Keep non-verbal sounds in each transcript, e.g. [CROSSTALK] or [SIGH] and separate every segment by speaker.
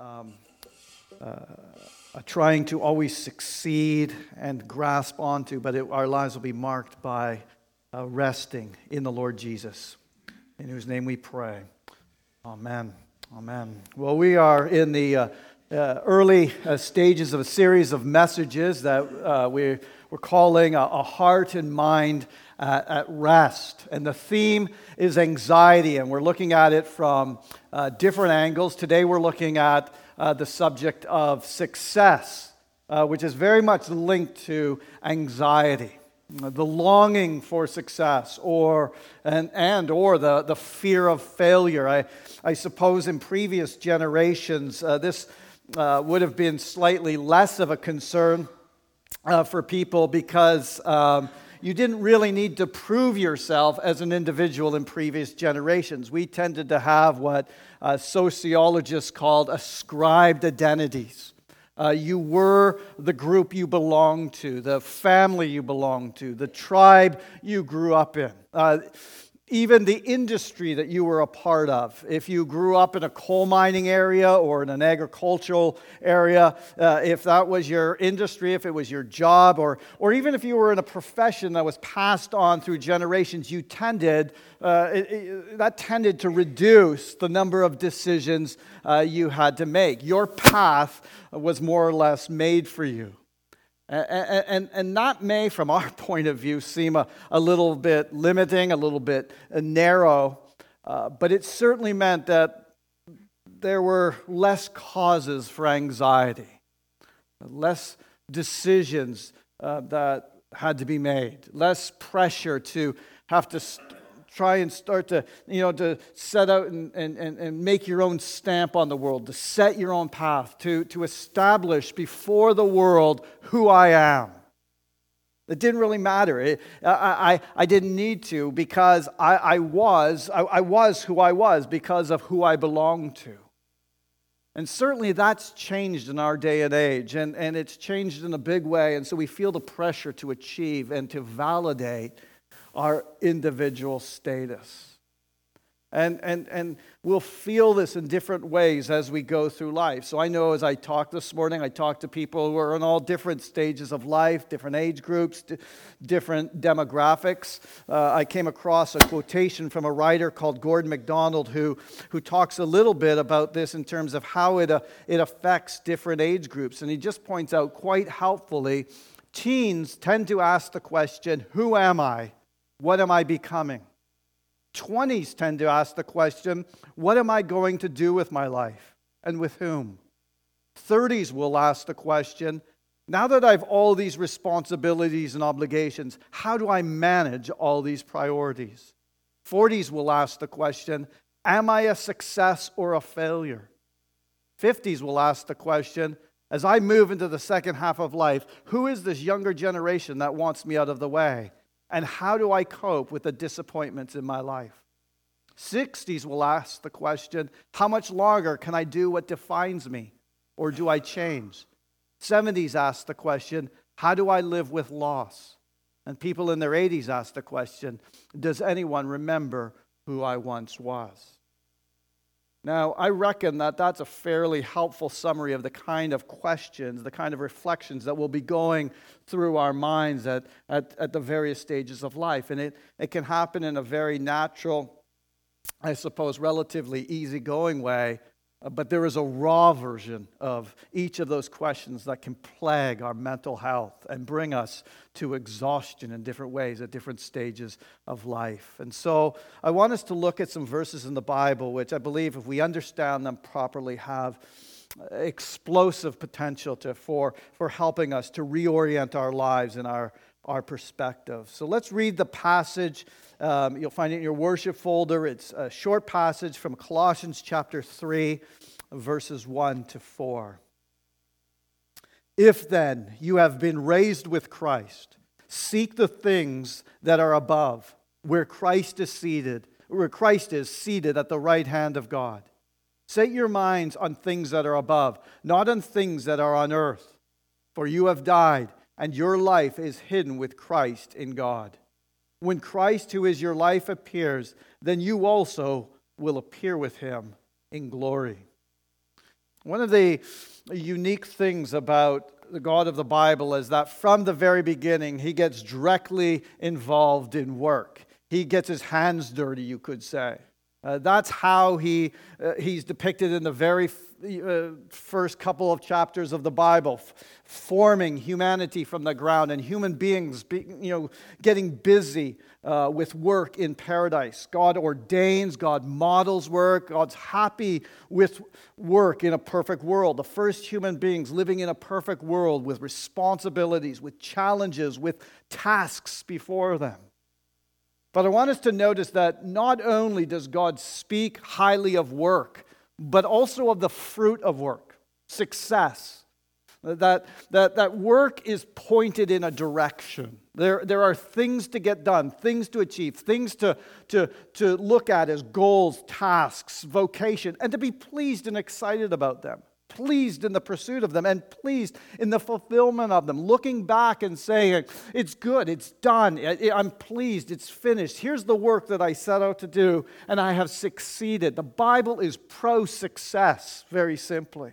Speaker 1: um, uh, trying to always succeed and grasp onto, but it, our lives will be marked by uh, resting in the Lord Jesus, in whose name we pray. Amen. Amen. Well, we are in the uh, uh, early uh, stages of a series of messages that uh, we, we're calling a, a, heart and mind at, at, rest. And the theme is anxiety, and we're looking at it from uh, different angles. Today, we're looking at uh, the subject of success, uh, which is very much linked to anxiety the longing for success or and, and or the, the fear of failure I, I suppose in previous generations uh, this uh, would have been slightly less of a concern uh, for people because um, you didn't really need to prove yourself as an individual in previous generations. We tended to have what uh, sociologists called ascribed identities. Uh, you were the group you belonged to, the family you belonged to, the tribe you grew up in. Even the industry that you were a part of. If you grew up in a coal mining area or in an agricultural area, uh, if that was your industry, if it was your job, or, or even if you were in a profession that was passed on through generations, you tended, uh, it, it, that tended to reduce the number of decisions uh, you had to make. Your path was more or less made for you. And, and, and that may, from our [LAUGHS] point of view, seem a, a little bit limiting, a little bit uh, narrow, uh, but it certainly meant that there were less causes for anxiety, less decisions uh, that had to be made, less pressure to have to try and start to, you know, to set out and, and, and make your own stamp on the world, to set your own path, to, to establish before the world who I am. It didn't really matter. It, I, I, I didn't need to because I, I was I, I was who I was because of who I belonged to. And certainly that's changed in our day and age, and, and it's changed in a big way. And so we feel the pressure to achieve and to validate our individual status. And, and, and we'll feel this in different ways as we go through life. So I know as I talked this morning, I talked to people who are in all different stages of life, different age groups, different demographics. Uh, I came across a quotation from a writer called Gordon MacDonald who, who talks a little bit about this in terms of how it, uh, it affects different age groups. And he just points out quite helpfully teens tend to ask the question, Who am I? What am I becoming? 20s tend to ask the question, What am I going to do with my life and with whom? 30s will ask the question, Now that I've all these responsibilities and obligations, how do I manage all these priorities? 40s will ask the question, Am I a success or a failure? 50s will ask the question, as I move into the second half of life, who is this younger generation that wants me out of the way? And how do I cope with the disappointments in my life? 60s will ask the question how much longer can I do what defines me? Or do I change? 70s ask the question how do I live with loss? And people in their 80s ask the question does anyone remember who I once was? Now, I reckon that that's a fairly helpful summary of the kind of questions, the kind of reflections that will be going through our minds at, at, at the various stages of life. And it, it can happen in a very natural, I suppose, relatively easygoing way Uh, but there is a raw version of each of those questions that can plague our mental health and bring us to exhaustion in different ways at different stages of life. And so I want us to look at some verses in the Bible, which I believe, if we understand them properly, have uh, explosive potential to, for, for helping us to reorient our lives and our, our perspective. So let's read the passage um, you'll find it in your worship folder. It's a short passage from Colossians chapter 3, verses 1 to 4. If then you have been raised with Christ, seek the things that are above, where Christ is seated, where Christ is seated at the right hand of God. Set your minds on things that are above, not on things that are on earth. For you have died, and your life is hidden with Christ in God. When Christ, who is your life, appears, then you also will appear with him in glory. One of the unique things about the God of the Bible is that from the very beginning, he gets directly involved in work. He gets his hands dirty, you could say. Uh, that's how he, uh, he's depicted in the very f- uh, first couple of chapters of the Bible, f- forming humanity from the ground and human beings be, you know, getting busy uh, with work in paradise. God ordains, God models work, God's happy with work in a perfect world. The first human beings living in a perfect world with responsibilities, with challenges, with tasks before them. But I want us to notice that not only does God speak highly of work, but also of the fruit of work, success. That, that, that work is pointed in a direction. There, there are things to get done, things to achieve, things to, to, to look at as goals, tasks, vocation, and to be pleased and excited about them pleased in the pursuit of them and pleased in the fulfillment of them, looking back and saying, It's good, it's done, I'm pleased, it's finished. Here's the work that I set out to do, and I have succeeded. The Bible is pro success, very simply.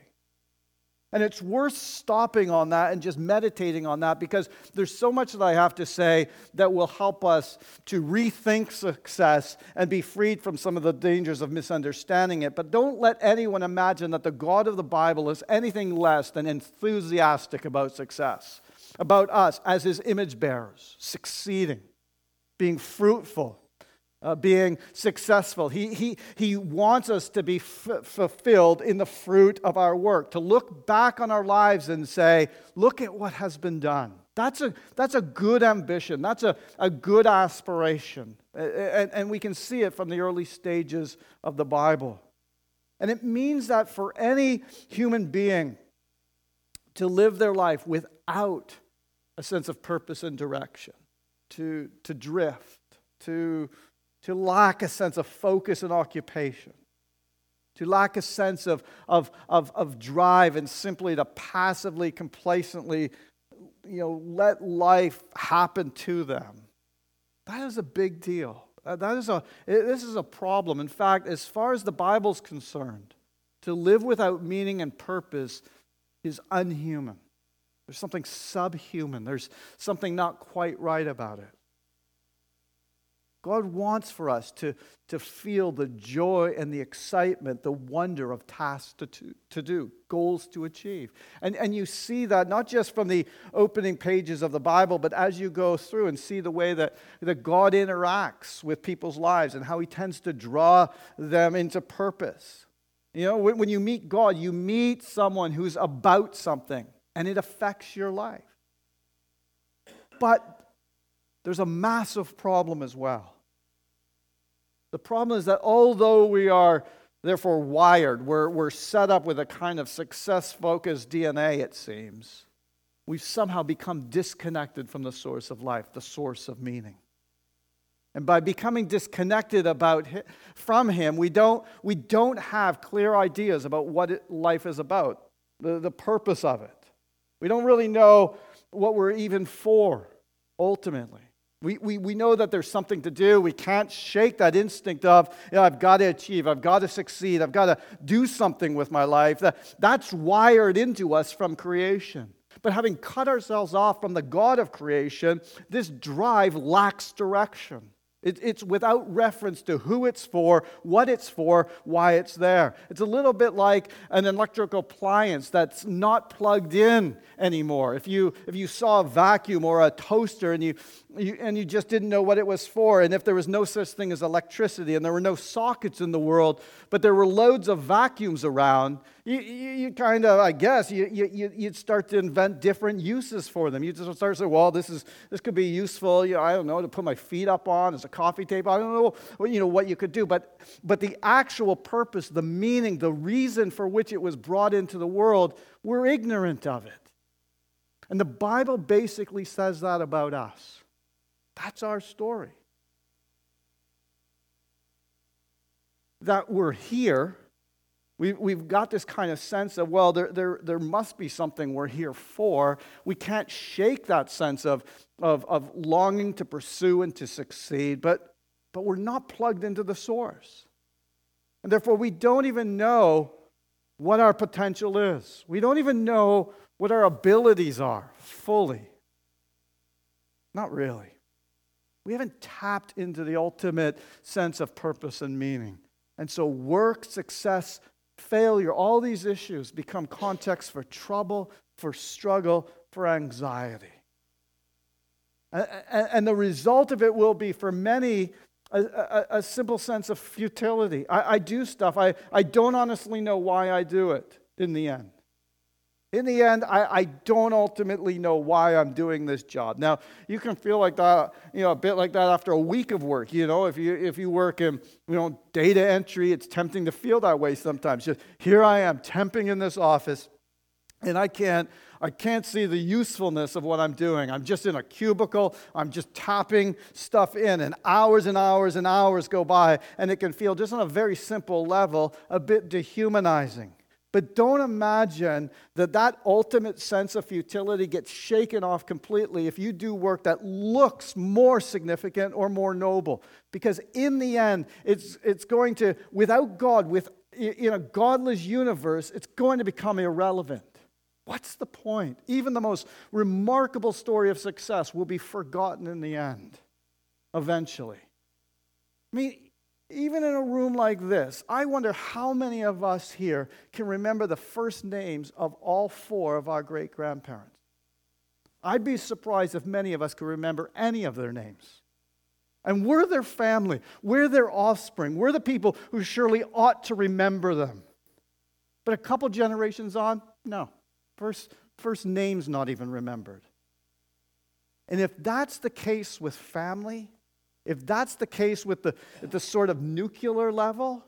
Speaker 1: And it's worth stopping on that and just meditating on that because there's so much that I have to say that will help us to rethink success and be freed from some of the dangers of misunderstanding it. But don't let anyone imagine that the God of the Bible is anything less than enthusiastic about success, about us as his image bearers, succeeding, being fruitful, uh, being successful. He, he, he wants us to be f- fulfilled in the fruit of our work, to look back on our lives and say, look at what has been done. That's a, that's a good ambition. That's a, a good aspiration. And, and we can see it from the early stages of the Bible. And it means that for any human being to live their life without a sense of purpose and direction, to, to drift, to to lack a sense of focus and occupation, to lack a sense of, of, of, of drive and simply to passively, complacently, you know, let life happen to them. That is a big deal. That is a, this is a problem. In fact, as far as the Bible's concerned, to live without meaning and purpose is unhuman. There's something subhuman. There's something not quite right about it. God wants for us to, to feel the joy and the excitement, the wonder of tasks to, to, to do, goals to achieve. And, and you see that not just from the opening pages of the Bible, but as you go through and see the way that, that God interacts with people's lives and how he tends to draw them into purpose. You know, when, when you meet God, you meet someone who's about something and it affects your life. But there's a massive problem as well. The problem is that although we are therefore wired, we're, we're set up with a kind of success focused DNA, it seems, we've somehow become disconnected from the source of life, the source of meaning. And by becoming disconnected about from Him, we don't, we don't have clear ideas about what it, life is about, the, the purpose of it. We don't really know what we're even for ultimately. We, we, we know that there's something to do. We can't shake that instinct of, you know, I've got to achieve, I've got to succeed, I've got to do something with my life. That, that's wired into us from creation. But having cut ourselves off from the God of creation, this drive lacks direction. It, it's without reference to who it's for, what it's for, why it's there. It's a little bit like an electrical appliance that's not plugged in anymore. If you, if you saw a vacuum or a toaster and you, you, and you just didn't know what it was for, and if there was no such thing as electricity and there were no sockets in the world, but there were loads of vacuums around, you, you, you kind of, I guess, you, you, you'd start to invent different uses for them. You'd start to say, well, this, is, this could be useful, you know, I don't know, to put my feet up on as a coffee table. I don't know, what, you know what you could do. But, but the actual purpose, the meaning, the reason for which it was brought into the world, we're ignorant of it. And the Bible basically says that about us. That's our story. That we're here we, we've got this kind of sense of, well, there, there, there must be something we're here for. We can't shake that sense of, of, of longing to pursue and to succeed, but, but we're not plugged into the source. And therefore, we don't even know what our potential is. We don't even know what our abilities are fully. Not really. We haven't tapped into the ultimate sense of purpose and meaning. And so, work, success, failure, all these issues become context for trouble, for struggle, for anxiety. And the result of it will be for many a, a, a simple sense of futility. I, I do stuff, I, I don't honestly know why I do it in the end. In the end, I, I don't ultimately know why I'm doing this job. Now, you can feel like that, you know, a bit like that after a week of work. You know, if you if you work in, you know, data entry, it's tempting to feel that way sometimes. Just here I am temping in this office, and I can't I can't see the usefulness of what I'm doing. I'm just in a cubicle, I'm just tapping stuff in, and hours and hours and hours go by, and it can feel, just on a very simple level, a bit dehumanizing. But don't imagine that that ultimate sense of futility gets shaken off completely if you do work that looks more significant or more noble. Because in the end, it's, it's going to, without God, with, in a godless universe, it's going to become irrelevant. What's the point? Even the most remarkable story of success will be forgotten in the end, eventually. I mean, even in a room like this, I wonder how many of us here can remember the first names of all four of our great grandparents. I'd be surprised if many of us could remember any of their names. And we're their family, we're their offspring, we're the people who surely ought to remember them. But a couple generations on, no. First, first name's not even remembered. And if that's the case with family, if that's the case with the, the sort of nuclear level,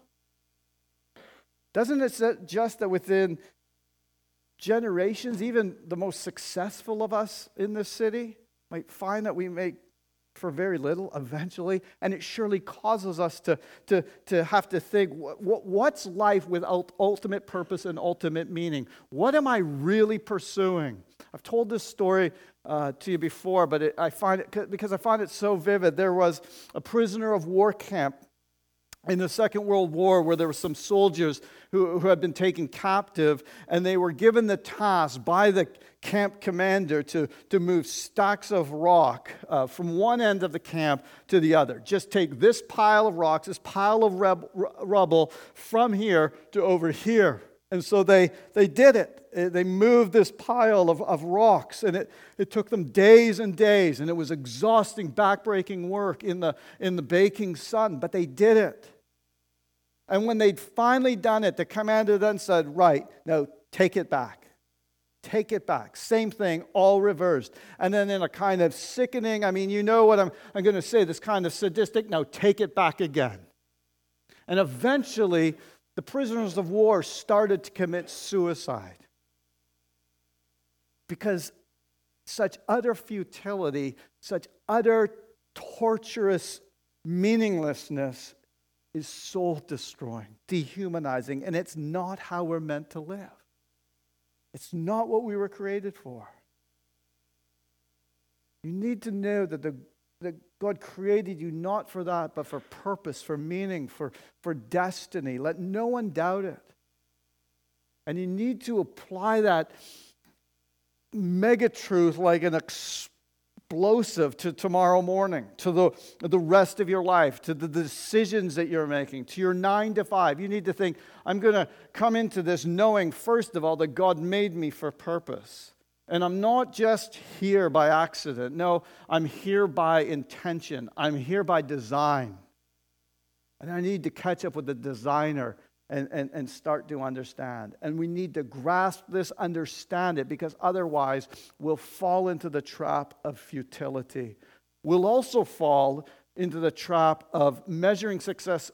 Speaker 1: doesn't it suggest that within generations, even the most successful of us in this city might find that we make for very little [LAUGHS] eventually. And it surely causes us to, to, to have to think what, what's life without ultimate purpose and ultimate meaning? What am I really pursuing? I've told this story uh, to you before, but it, I find it because I find it so vivid. There was a prisoner of war camp in the Second World War where there were some soldiers who, who had been taken captive, and they were given the task by the camp commander to, to move stacks of rock uh, from one end of the camp to the other. Just take this pile of rocks, this pile of rubble from here to over here. And so they, they did it. Uh, they moved this pile of, of rocks, and it, it took them days and days, and it was exhausting, backbreaking work in the, in the baking sun, but they did it. And when they'd finally done it, the commander then said, Right, now take it back. Take it back. Same thing, all reversed. And then in a kind of sickening, I mean, you know what I'm, I'm going to say, this kind of sadistic, now take it back again. And eventually, the prisoners of war started to commit suicide because such utter futility, such utter torturous meaninglessness is soul destroying, dehumanizing, and it's not how we're meant to live. It's not what we were created for. You need to know that, the, that God created you not for that, but for purpose, for meaning, for, for destiny. Let no one doubt it. And you need to apply that mega truth like an explosive to tomorrow morning, to the, the rest of your life, to the decisions that you're making, to your nine to five. You need to think, I'm going to come into this knowing, first of all, that God made me for purpose. And I'm not just here by accident. No, I'm here by intention. I'm here by design. And I need to catch up with the designer and, and, and start to understand. And we need to grasp this, understand it, because otherwise we'll fall into the trap of futility. We'll also fall into the trap of measuring success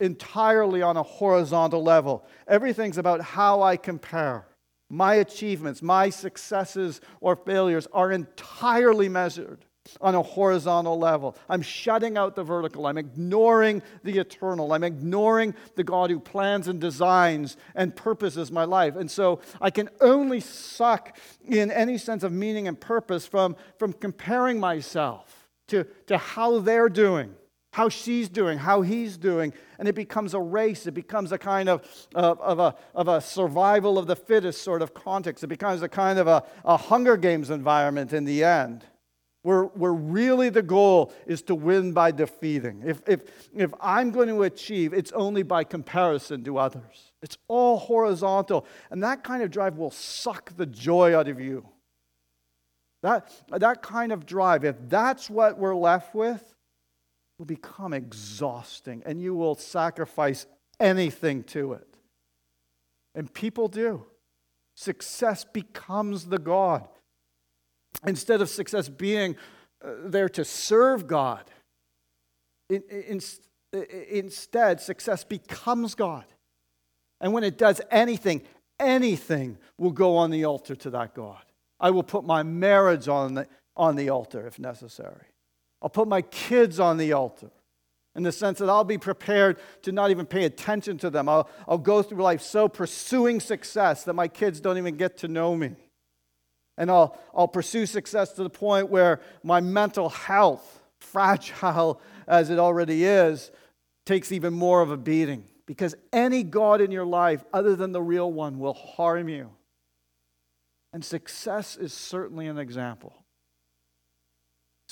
Speaker 1: entirely on a horizontal level. Everything's about how I compare. My achievements, my successes or failures are entirely measured on a horizontal level. I'm shutting out the vertical. I'm ignoring the eternal. I'm ignoring the God who plans and designs and purposes my life. And so I can only suck in any sense of meaning and purpose from, from comparing myself to, to how they're doing. How she's doing, how he's doing, and it becomes a race. It becomes a kind of, of, a, of a survival of the fittest sort of context. It becomes a kind of a, a Hunger Games environment in the end, where, where really the goal is to win by defeating. If, if, if I'm going to achieve, it's only by comparison to others. It's all horizontal, and that kind of drive will suck the joy out of you. That, that kind of drive, if that's what we're left with, will become exhausting and you will sacrifice anything to it. And people do. Success becomes the God. Instead of success being uh, there to serve God, in, in, instead, success becomes God. And when it does anything, anything will go on the altar to that God. I will put my marriage on the, on the altar if necessary. I'll put my kids on the altar in the sense that I'll be prepared to not even pay attention to them. I'll, I'll go through life so pursuing success that my kids don't even get to know me. And I'll, I'll pursue success to the point where my mental health, fragile [LAUGHS] as it already is, takes even more of a beating. Because any God in your life, other than the real one, will harm you. And success is certainly an example.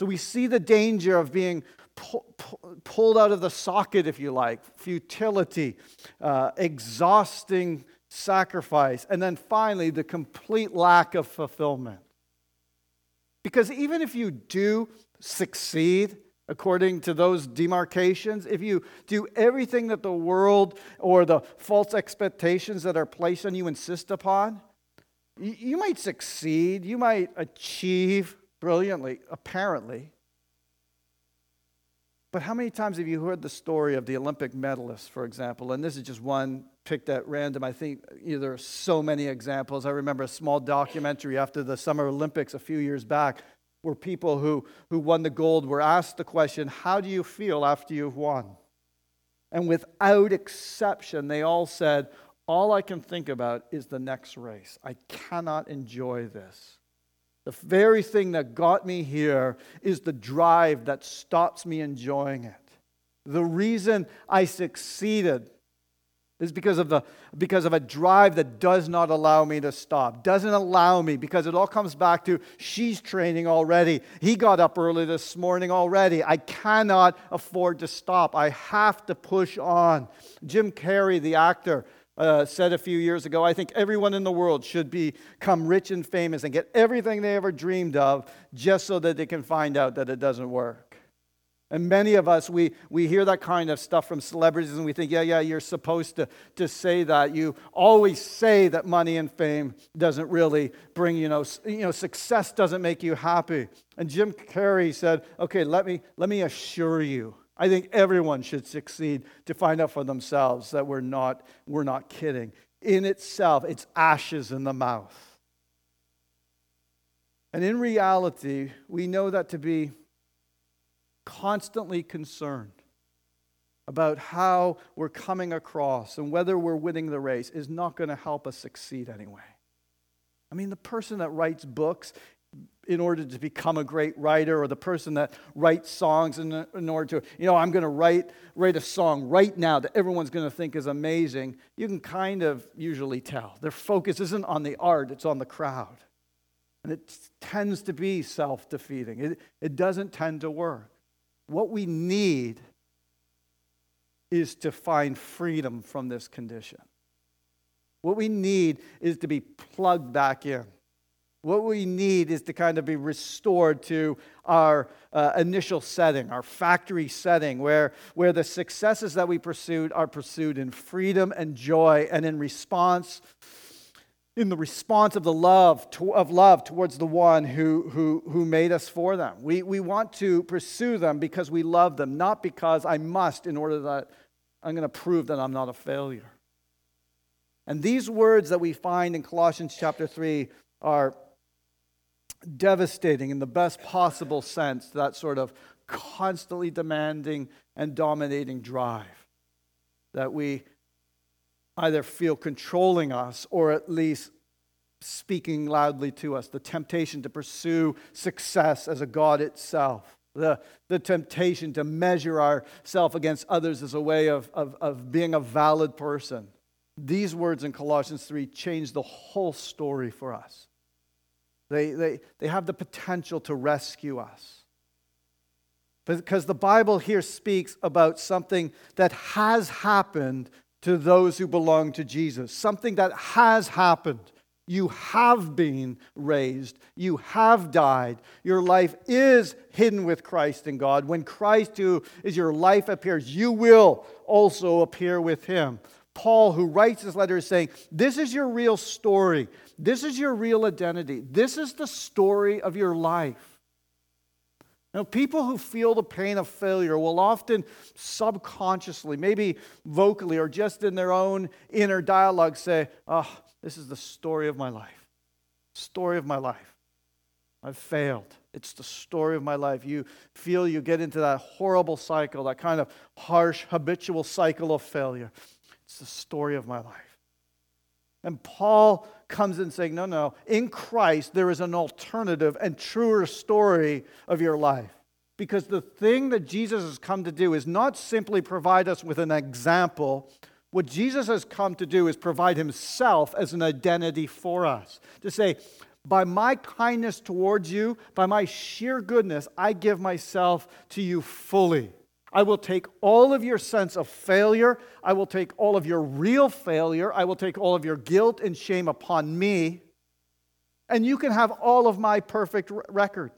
Speaker 1: So we see the danger of being pu- pu- pulled out of the socket, if you like, futility, uh, exhausting sacrifice, and then finally the complete lack of fulfillment. Because even if you do succeed, according to those demarcations, if you do everything that the world or the false expectations that are placed on you insist upon, you might succeed, you might achieve brilliantly, apparently. But how many times have you heard the story of the Olympic medalists, for example? And this is just one picked at random. I think there are so many examples. I remember a small documentary after the Summer Olympics a few years back where people who, who won the gold were asked the question, How do you feel after you've won? And without exception, they all said, All I can think about is the next race. I cannot enjoy this. The very thing that got me here is the drive that stops me enjoying it. The reason I succeeded is because of, the, because of a drive that does not allow me to stop, doesn't allow me, because it all comes back to she's training already. He got up early this morning already. I cannot afford to stop. I have to push on. Jim Carrey, the actor, uh, said a few years ago I think everyone in the world should become rich and famous and get everything they ever dreamed of just so that they can find out that it doesn't work. And many of us, we, we hear that kind of stuff from celebrities and we think, yeah, yeah, you're supposed to, to say that. You always say that money and fame doesn't really bring, you know, you know, success doesn't make you happy. And Jim Carrey said, okay, let me, let me assure you I think everyone should succeed to find out for themselves that we're not, we're not kidding. In itself, it's ashes in the mouth. And in reality, we know that to be constantly concerned about how we're coming across and whether we're winning the race is not going to help us succeed anyway. I mean, the person that writes books in order to become a great writer or the person that writes songs in, in order to, you know, I'm going to write, write a song right now that everyone's going to think is amazing, you can kind of usually tell. Their focus isn't on the art, it's on the crowd. And it tends to be self defeating, it, it doesn't tend to work. What we need is to find freedom from this condition. What we need is to be plugged back in. What we need is to kind of be restored to our uh, initial setting, our factory setting, where, where the successes that we pursued are pursued in freedom and joy and in response, in the response of the love, to, of love towards the one who, who, who made us for them. We, we want to pursue them because we love them, not because I must in order that I'm going to prove that I'm not a failure. And these words that we find in Colossians chapter 3 are devastating in the best possible sense, that sort of constantly demanding and dominating drive that we either feel controlling us or at least speaking loudly to us, the temptation to pursue success as a God itself. The, the temptation to measure ourselves against others as a way of, of, of being a valid person. These words in Colossians 3 change the whole story for us. They, they, they have the potential to rescue us. Because the Bible here speaks about something that has happened to those who belong to Jesus, something that has happened. You have been raised. You have died. Your life is hidden with Christ in God. When Christ, who is your life, appears, you will also appear with him. Paul, who writes this letter, is saying, This is your real story. This is your real identity. This is the story of your life. Now, people who feel the pain of failure will often subconsciously, maybe vocally or just in their own inner dialogue, say, Oh, this is the story of my life. Story of my life. I've failed. It's the story of my life. You feel you get into that horrible cycle, that kind of harsh, habitual cycle of failure. It's the story of my life. And Paul comes in saying, No, no, in Christ there is an alternative and truer story of your life. Because the thing that Jesus has come to do is not simply provide us with an example. What Jesus has come to do is provide himself as an identity for us. To say, by my kindness towards you, by my sheer goodness, I give myself to you fully. I will take all of your sense of failure. I will take all of your real failure. I will take all of your guilt and shame upon me. And you can have all of my perfect record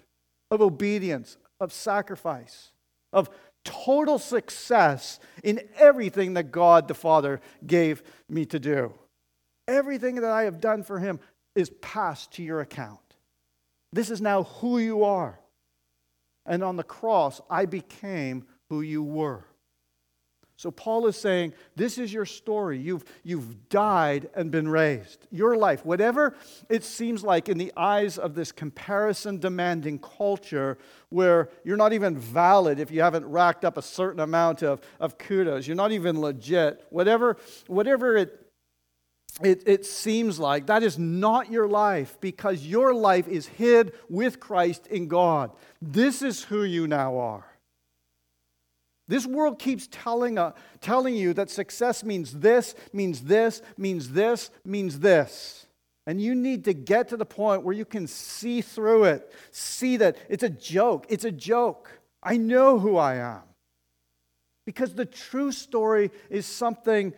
Speaker 1: of obedience, of sacrifice, of total success in everything that God the Father gave me to do. Everything that I have done for Him is passed to your account. This is now who you are. And on the cross, I became who you were. So Paul is saying, This is your story. You've, you've died and been raised. Your life, whatever it seems like in the eyes of this comparison demanding culture where you're not even valid if you haven't racked up a certain amount of, of kudos, you're not even legit, whatever, whatever it it, it seems like that is not your life because your life is hid with Christ in God. This is who you now are. This world keeps telling, uh, telling you that success means this, means this, means this, means this. And you need to get to the point where you can see through it, see that it's a joke. It's a joke. I know who I am. Because the true story is something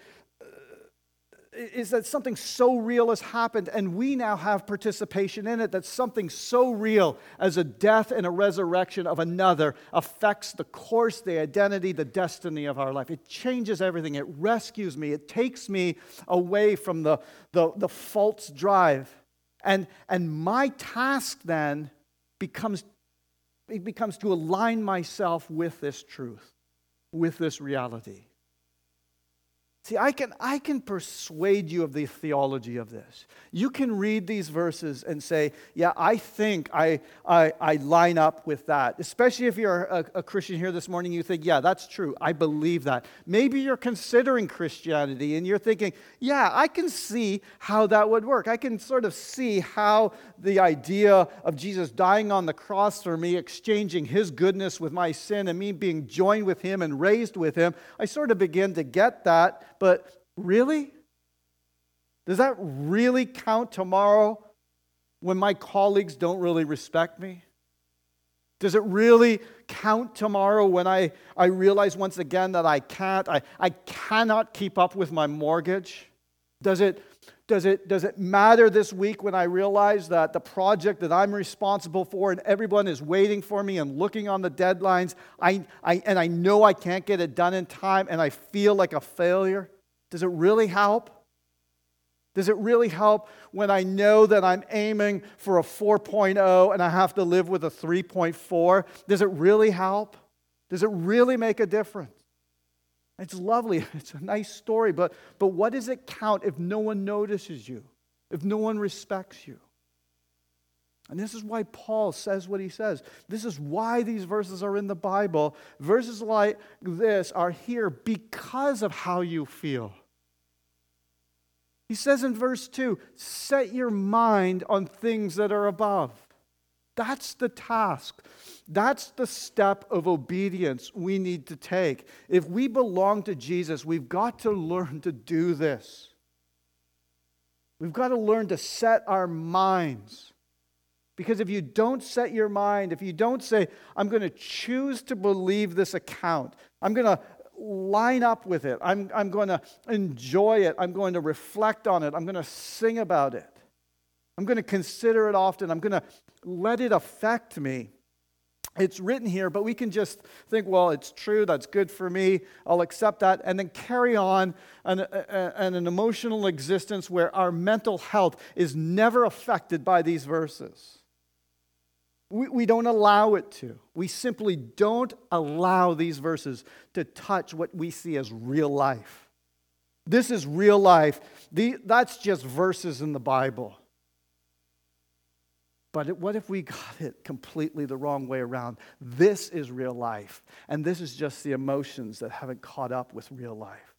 Speaker 1: is that something so real has happened, and we now have participation in it. That something so real as a death and a resurrection of another affects the course, the identity, the destiny of our life. It changes everything. It rescues me. It takes me away from the, the, the false drive. And, and my task then becomes, it becomes to align myself with this truth, with this reality. See, I can, I can persuade you of the theology of this. You can read these verses and say, Yeah, I think I, I, I line up with that. Especially if you're a, a, Christian here this morning, you think, Yeah, that's true. I believe that. Maybe you're considering Christianity and you're thinking, Yeah, I can see how that would work. I can sort of see how the idea of Jesus dying on the cross for me, exchanging his goodness with my sin, and me being joined with him and raised with him, I sort of begin to get that but really? Does that really count tomorrow when my colleagues don't really respect me? Does it really count tomorrow when I, I realize once again that I can't, I, I cannot keep up with my mortgage? Does it, does, it, does it matter this week when I realize that the project that I'm responsible for and everyone is waiting for me and looking on the deadlines, I, I, and I know I can't get it done in time and I feel like a failure? Does it really help? Does it really help when I know that I'm aiming for a 4.0 and I have to live with a 3.4? Does it really help? Does it really make a difference? It's lovely. [LAUGHS] It's a nice story, but, but what does it count if no one notices you, if no one respects you? And this is why Paul says what he says. This is why these verses are in the Bible. Verses like this are here because of how you feel. He says in verse 2 set your mind on things that are above. That's the task. That's the step of obedience we need to take. If we belong to Jesus, we've got to learn to do this. We've got to learn to set our minds. Because if you don't set your mind, if you don't say, I'm going to choose to believe this account, I'm going to line up with it, I'm, I'm going to enjoy it, I'm going to reflect on it, I'm going to sing about it, I'm going to consider it often, I'm going to let it affect me. It's written here, but we can just think, well, it's true, that's good for me, I'll accept that, and then carry on an, an, an emotional existence where our mental health is never affected by these verses. We, we don't allow it to. We simply don't allow these verses to touch what we see as real life. This is real life. The, that's just verses in the Bible. But what if we got it completely the wrong way around? This is real life, and this is just the emotions that haven't caught up with real life.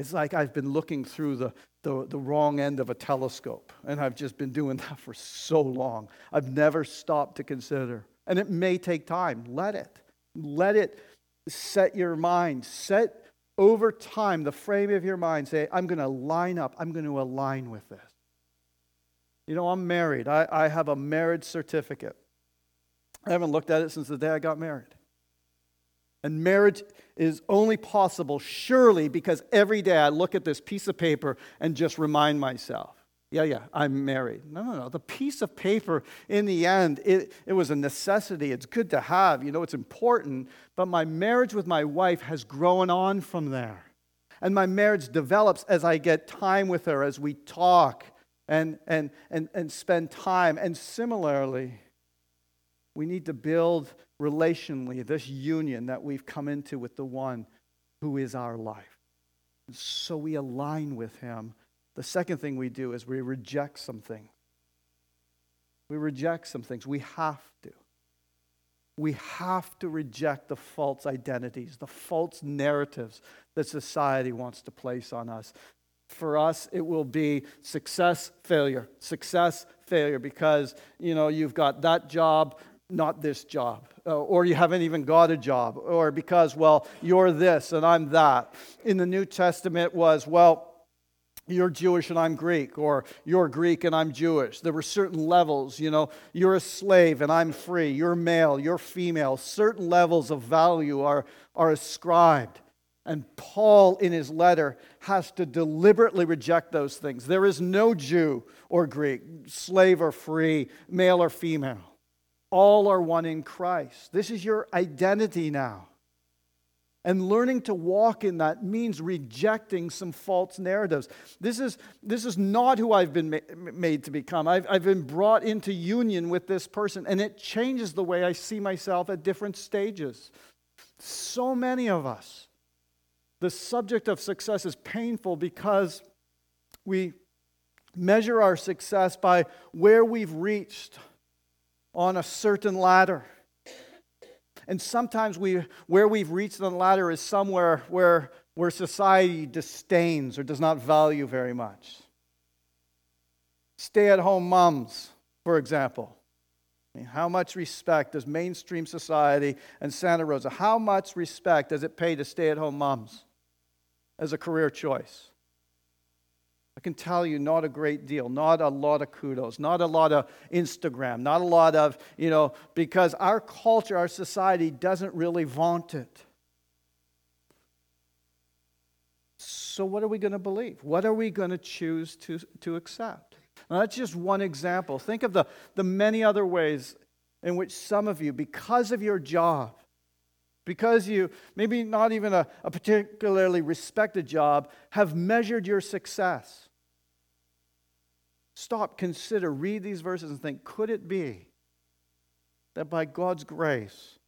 Speaker 1: It's like I've been looking through the, the, the wrong end of a telescope, and I've just been doing [LAUGHS] that for so long. I've never stopped to consider. And it may take time. Let it. Let it set your mind. Set over time the frame of your mind. Say, I'm going to line up, I'm going to align with this. You know, I'm married. I, I have a marriage certificate. I haven't looked at it since the day I got married. And marriage is only possible, surely, because every day I look at this piece of paper and just remind myself, yeah, yeah, I'm married. No, no, no. The piece of paper, in the end, it, it was a necessity. It's good to have, you know, it's important. But my marriage with my wife has grown on from there. And my marriage develops as I get time with her, as we talk and, and, and, and spend time. And similarly, we need to build relationally this union that we've come into with the one who is our life. So we align with him. The second thing we do is we reject some things. We reject some things. We have to. We have to reject the false identities, the false narratives that society wants to place on us for us it will be success failure success failure because you know you've got that job not this job uh, or you haven't even got a job or because well you're this and i'm that in the new testament was well you're Jewish and I'm Greek, or you're Greek and I'm Jewish. There were certain levels, you know, you're a slave and I'm free, you're male, you're female. Certain levels of value are, are ascribed. And Paul, in his letter, has to deliberately reject those things. There is no Jew or Greek, slave or free, male or female. All are one in Christ. This is your identity now. And learning to walk in that means rejecting some false narratives. This is, this is not who I've been ma- made to become. I've, I've been brought into union with this person, and it changes the way I see myself at different stages. So many of us the subject of success is painful because we measure our success by where we've reached on a certain ladder. And sometimes we, where we've reached on the ladder is somewhere where, where society disdains or does not value very much. Stay at home moms, for example. I mean, how much respect does mainstream society and Santa Rosa, how much respect does it pay to stay at home moms? as a career choice? I can tell you, not a great deal, not a lot of kudos, not a lot of Instagram, not a lot of, you know, because our culture, our society doesn't really vaunt it. So, what are we going to believe? What are we going to choose to, to accept? Now, that's just one example. Think of the, the many other ways in which some of you, because of your job, because you, maybe not even a, a particularly respected job, have measured your success. Stop, consider, read these verses and think could it be that by God's grace,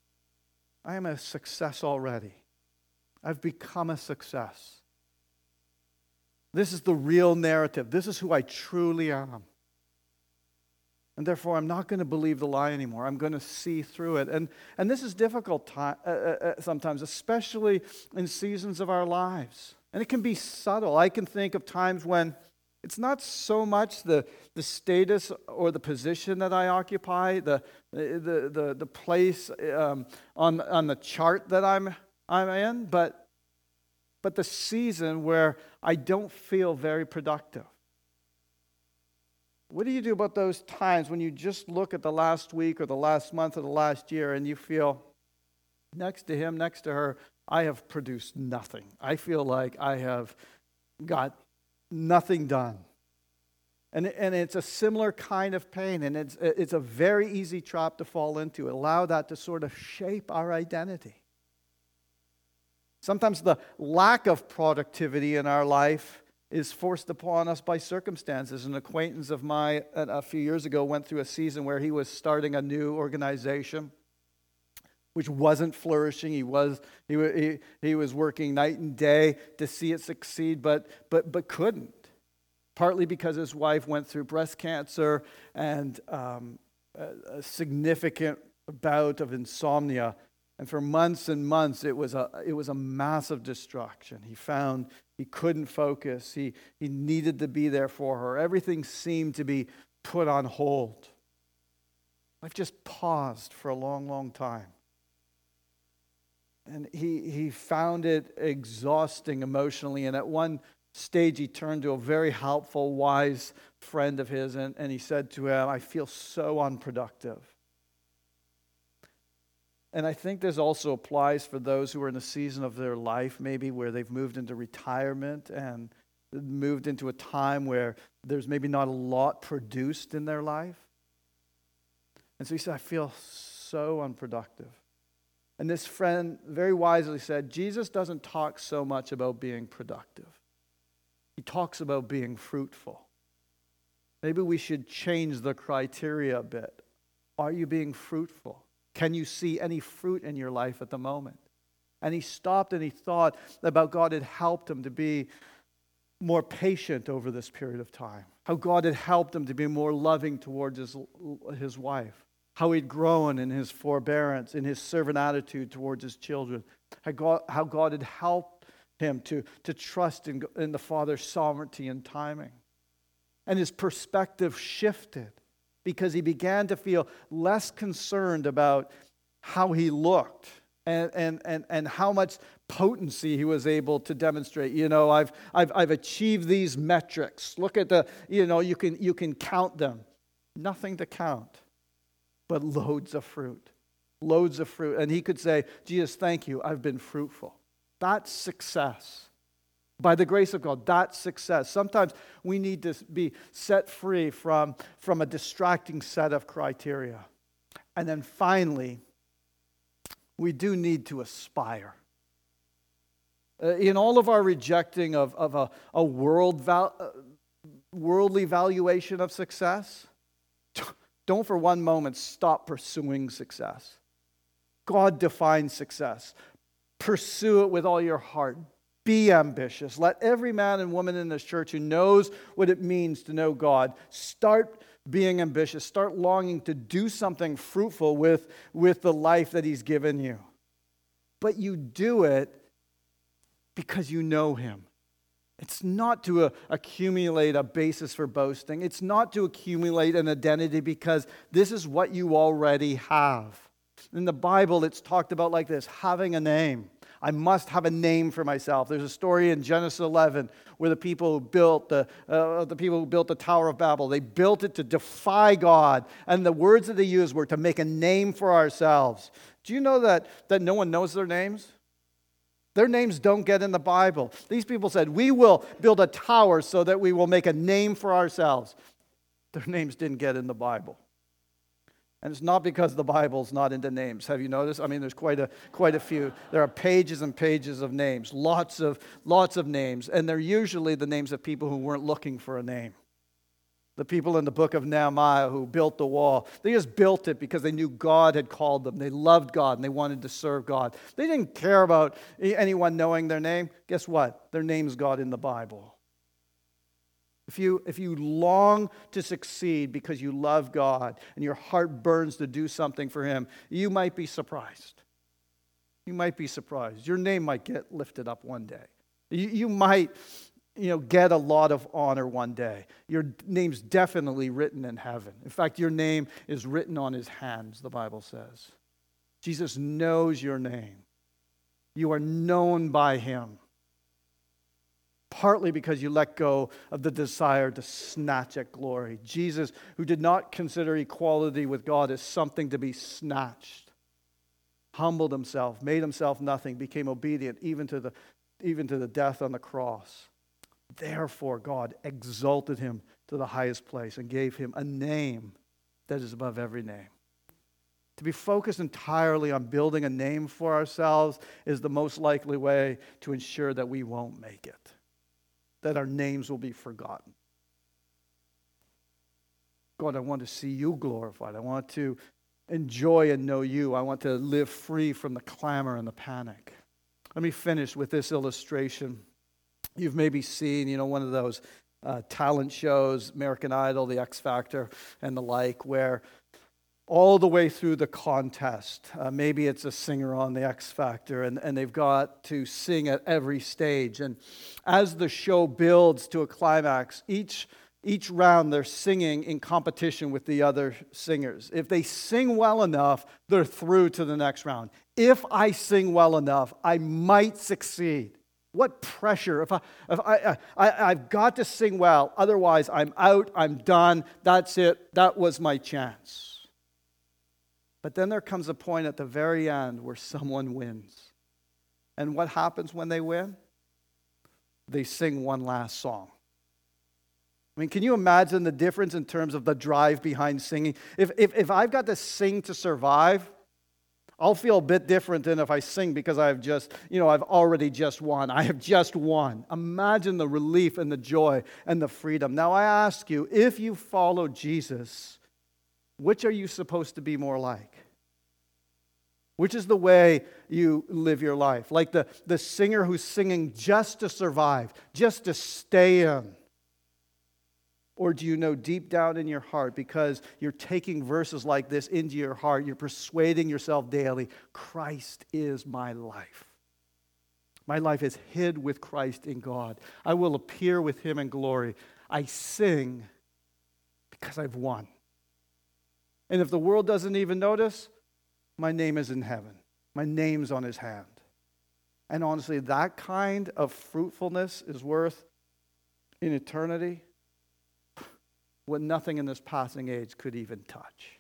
Speaker 1: I am a success already? I've become a success. This is the real narrative. This is who I truly am. And therefore, I'm not going to believe the lie anymore. I'm going to see through it. And, and this is difficult uh, uh, uh, sometimes, especially in seasons of our lives. And it can be subtle. I can think of times when It's not so much the, the status or the position that I occupy, the, the, the, the place um, on, on the chart that I'm, I'm in, but, but the season where I don't feel very productive. What do you do about those times when you just look at the last week or the last month or the last year and you feel next to him, next to her, I have produced nothing? I feel like I have got nothing done. And, and it's a similar kind of pain, and it's, it's a very easy trap to fall into. Allow that to sort of shape our identity. Sometimes the lack of productivity in our life is forced upon us by circumstances. An acquaintance of mine a few years ago went through a season where he was starting a new organization which wasn't flourishing. He was, he, he, he was working night and day to see it succeed, but, but, but couldn't. Partly because his wife went through breast cancer and um, a, a significant bout of insomnia. And for months and months, it was a, it was a massive distraction. He found he couldn't focus. He, he needed to be there for her. Everything seemed to be put on hold. I've just paused for a long, long time. And he, he found it exhausting emotionally. And at one stage, he turned to a very helpful, wise friend of his, and, and he said to him, I feel so unproductive. And I think this also applies for those who are in a season of their life, maybe where they've moved into retirement and moved into a time where there's maybe not a lot produced in their life. And so he said, I feel so unproductive. And this friend very wisely said, Jesus doesn't talk so much about being productive, he talks about being fruitful. Maybe we should change the criteria a bit. Are you being fruitful? Can you see any fruit in your life at the moment? And he stopped and he thought about God had helped him to be more patient over this period of time, how God had helped him to be more loving towards his, his wife how he'd grown in his forbearance, in his servant attitude towards his children, how God, how God had helped him to, to trust in, in the Father's sovereignty and timing. And his perspective shifted because he began to feel less concerned about how he looked and, and, and, and how much potency he was able to demonstrate. You know, I've, I've, I've achieved these metrics. Look at the, you know, you can, you can count them. Nothing to count but loads of fruit. Loads of fruit. And he could say, Jesus, thank you, I've been fruitful. That's success. By the grace of God, that's success. Sometimes we need to be set free from, from a distracting set of criteria. And then finally, we do need to aspire. Uh, in all of our rejecting of, of a, a world val, uh, worldly valuation of success, [LAUGHS] don't for one moment stop pursuing success. God defines success. Pursue it with all your heart. Be ambitious. Let every man and woman in this church who knows what it means to know God start being ambitious. Start longing to do something fruitful with, with the life that He's given you. But you do it because you know Him. It's not to uh, accumulate a basis for boasting. It's not to accumulate an identity because this is what you already have. In the Bible, it's talked about like this having a name. I must have a name for myself. There's a story in Genesis 11 where the people who built the, uh, the people who built the Tower of Babel, they built it to defy God. And the words that they used were to make a name for ourselves. Do you know that, that no one knows their names? Their names don't get in the Bible. These people said, We will build a tower so that we will make a name for ourselves. Their names didn't get in the Bible. And it's not because the Bible's not into names. Have you noticed? I mean, there's quite a, quite a few. There are pages and pages of names, lots of, lots of names. And they're usually the names of people who weren't looking for a name. The people in the book of Nehemiah who built the wall, they just built it because they knew God had called them. They loved God and they wanted to serve God. They didn't care about anyone knowing their name. Guess what? Their name's God in the Bible. If you, if you long to succeed because you love God and your heart burns to do something for Him, you might be surprised. You might be surprised. Your name might get lifted up one day. You, you might you know, get a lot of honor one day. Your name's definitely written in heaven. In fact, your name is written on his hands, the Bible says. Jesus knows your name. You are known by him. Partly because you let go of the desire to snatch at glory. Jesus, who did not consider equality with God as something to be snatched, humbled himself, made himself nothing, became obedient even to the, even to the death on the cross. Therefore, God exalted him to the highest place and gave him a name that is above every name. To be focused entirely on building a name for ourselves is the most likely way to ensure that we won't make it, that our names will be forgotten. God, I want to see you glorified. I want to enjoy and know you. I want to live free from the clamor and the panic. Let me finish with this illustration. You've maybe seen, you know, one of those uh, talent shows, American Idol, The X Factor, and the like, where all the way through the contest. Uh, maybe it's a singer on the X Factor, and, and they've got to sing at every stage. And as the show builds to a climax, each, each round they're singing in competition with the other singers. If they sing well enough, they're through to the next round. If I sing well enough, I might succeed. What pressure. If, I, if I, I, I've got to sing well, otherwise I'm out, I'm done, that's it, that was my chance. But then there comes a point at the very end where someone wins. And what happens when they win? They sing one last song. I mean, can you imagine the difference in terms of the drive behind singing? If, if, if I've got to sing to survive, I'll feel a bit different than if I sing because I've just, you know, I've already just won. I have just won. Imagine the relief and the joy and the freedom. Now, I ask you, if you follow Jesus, which are you supposed to be more like? Which is the way you live your life? Like the, the singer who's singing just to survive, just to stay in? Or do you know deep down in your heart, because you're taking verses like this into your heart, you're persuading yourself daily Christ is my life? My life is hid with Christ in God. I will appear with him in glory. I sing because I've won. And if the world doesn't even notice, my name is in heaven. My name's on his hand. And honestly, that kind of fruitfulness is worth in eternity what nothing in this passing age could even touch.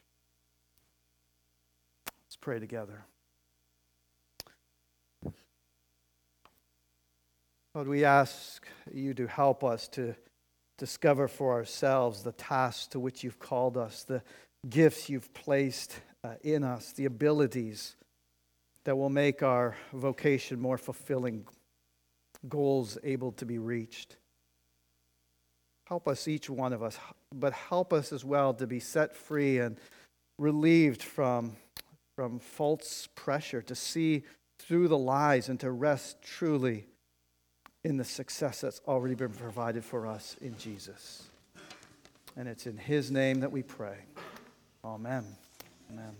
Speaker 1: Let's pray together. Lord, we ask you to help us to discover for ourselves the tasks to which you've called us, the gifts you've placed uh, in us, the abilities that will make our vocation more fulfilling, goals able to be reached. Help us, each one of us, but help us as well to be set free and relieved from, from false pressure, to see through the lies and to rest truly in the success that's already been provided for us in Jesus. And it's in His name that we pray. Amen. Amen.